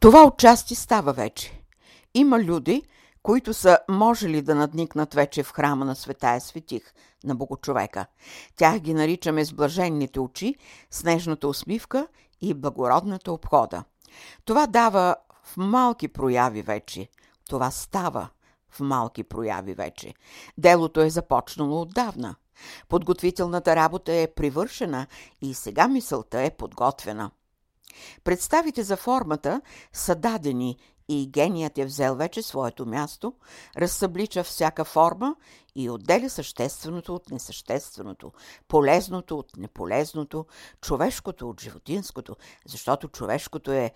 Това отчасти става вече. Има люди, които са можели да надникнат вече в храма на Светая Светих, на Богочовека. Тях ги наричаме с блаженните очи, снежната усмивка и благородната обхода. Това дава в малки прояви вече. Това става в малки прояви вече. Делото е започнало отдавна. Подготвителната работа е привършена и сега мисълта е подготвена. Представите за формата са дадени и геният е взел вече своето място, разсъблича всяка форма и отделя същественото от несъщественото, полезното от неполезното, човешкото от животинското, защото човешкото е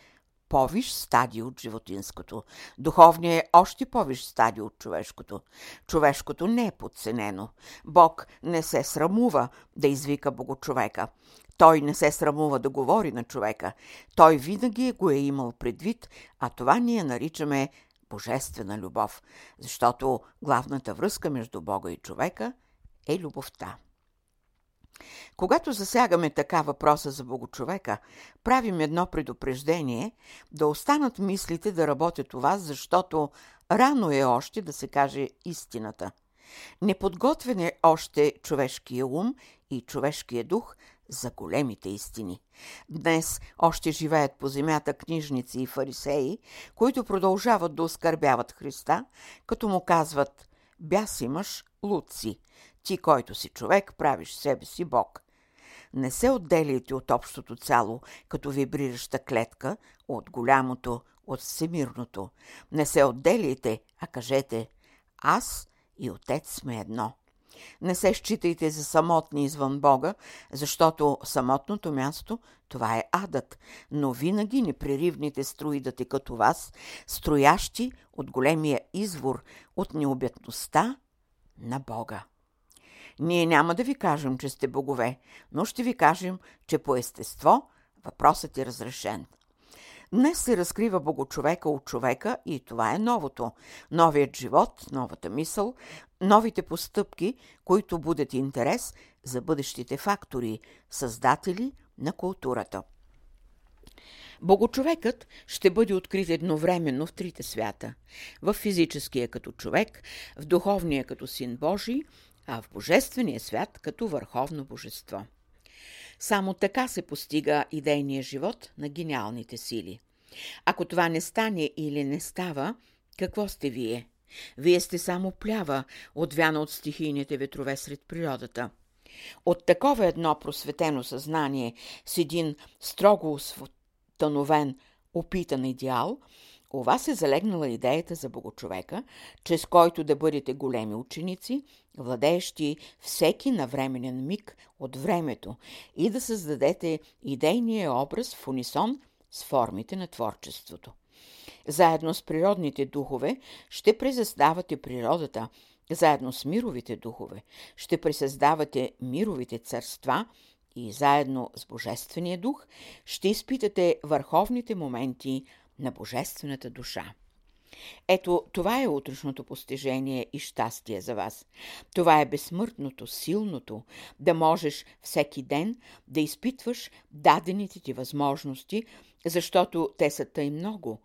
по-виш стадий от животинското. Духовният е още по-виш стадий от човешкото. Човешкото не е подценено. Бог не се срамува да извика богочовека. Той не се срамува да говори на човека. Той винаги го е имал предвид, а това ние наричаме божествена любов, защото главната връзка между Бога и човека е любовта. Когато засягаме така въпроса за Богочовека, правим едно предупреждение да останат мислите да работят у вас, защото рано е още да се каже истината. Неподготвен е още човешкия ум и човешкия дух за големите истини. Днес още живеят по земята книжници и фарисеи, които продължават да оскърбяват Христа, като му казват «Бяс имаш, луд си, ти, който си човек, правиш себе си Бог». Не се отделяйте от общото цяло, като вибрираща клетка, от голямото, от всемирното. Не се отделяйте, а кажете «Аз и Отец сме едно». Не се считайте за самотни извън Бога, защото самотното място това е адът, но винаги непреривните струи да текат у вас, строящи от големия извор, от необятността на Бога. Ние няма да ви кажем, че сте богове, но ще ви кажем, че по естество въпросът е разрешен. Днес се разкрива Богочовека от човека и това е новото. Новият живот, новата мисъл, новите постъпки, които будят интерес за бъдещите фактори, създатели на културата. Богочовекът ще бъде открит едновременно в трите свята. В физическия като човек, в духовния като син Божий, а в божествения свят като върховно божество. Само така се постига идейния живот на гениалните сили. Ако това не стане или не става, какво сте вие? Вие сте само плява, отвяна от стихийните ветрове сред природата. От такова едно просветено съзнание с един строго установен, опитан идеал, у вас е залегнала идеята за богочовека, чрез който да бъдете големи ученици, владеещи всеки навременен миг от времето и да създадете идейния образ в унисон с формите на творчеството. Заедно с природните духове ще презаставате природата, заедно с мировите духове ще пресъздавате мировите царства и заедно с Божествения дух ще изпитате върховните моменти на Божествената душа. Ето, това е утрешното постижение и щастие за вас. Това е безсмъртното, силното, да можеш всеки ден да изпитваш дадените ти възможности, защото те са тъй много.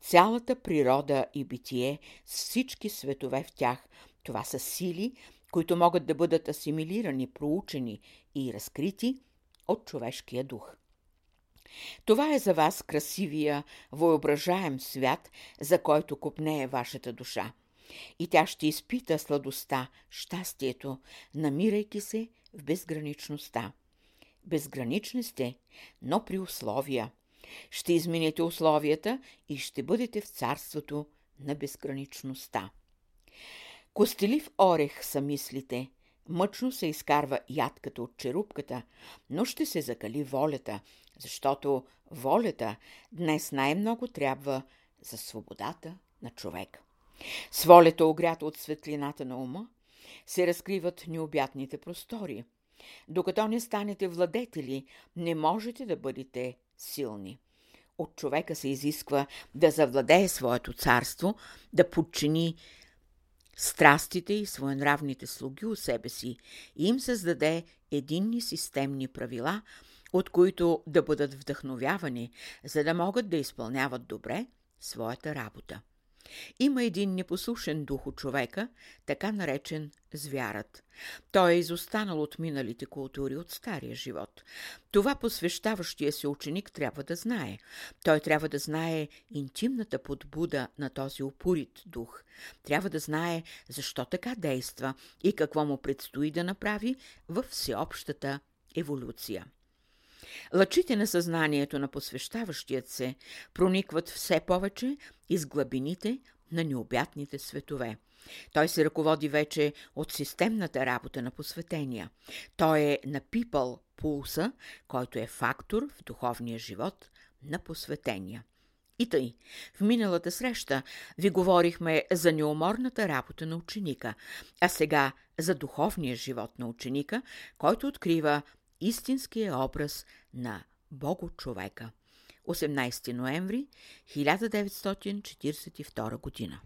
Цялата природа и битие всички светове в тях, това са сили, които могат да бъдат асимилирани, проучени и разкрити от човешкия дух. Това е за вас красивия, въображаем свят, за който купнее вашата душа. И тя ще изпита сладостта, щастието, намирайки се в безграничността. Безгранични сте, но при условия. Ще измените условията и ще бъдете в царството на безграничността. Костелив орех са мислите, мъчно се изкарва ядката от черупката, но ще се закали волята, защото волята днес най-много трябва за свободата на човек. С волята, огрята от светлината на ума, се разкриват необятните простори. Докато не станете владетели, не можете да бъдете силни. От човека се изисква да завладее своето царство, да подчини страстите и своенравните слуги у себе си и им създаде единни системни правила – от които да бъдат вдъхновявани, за да могат да изпълняват добре своята работа. Има един непослушен дух от човека, така наречен звярат. Той е изостанал от миналите култури, от стария живот. Това посвещаващия се ученик трябва да знае. Той трябва да знае интимната подбуда на този упорит дух. Трябва да знае защо така действа и какво му предстои да направи в всеобщата еволюция. Лъчите на съзнанието на посвещаващият се проникват все повече из глабините на необятните светове. Той се ръководи вече от системната работа на посветения. Той е напипал пулса, който е фактор в духовния живот на посветения. И тъй, в миналата среща ви говорихме за неуморната работа на ученика, а сега за духовния живот на ученика, който открива истинския образ на Бого човека. 18 ноември 1942 година.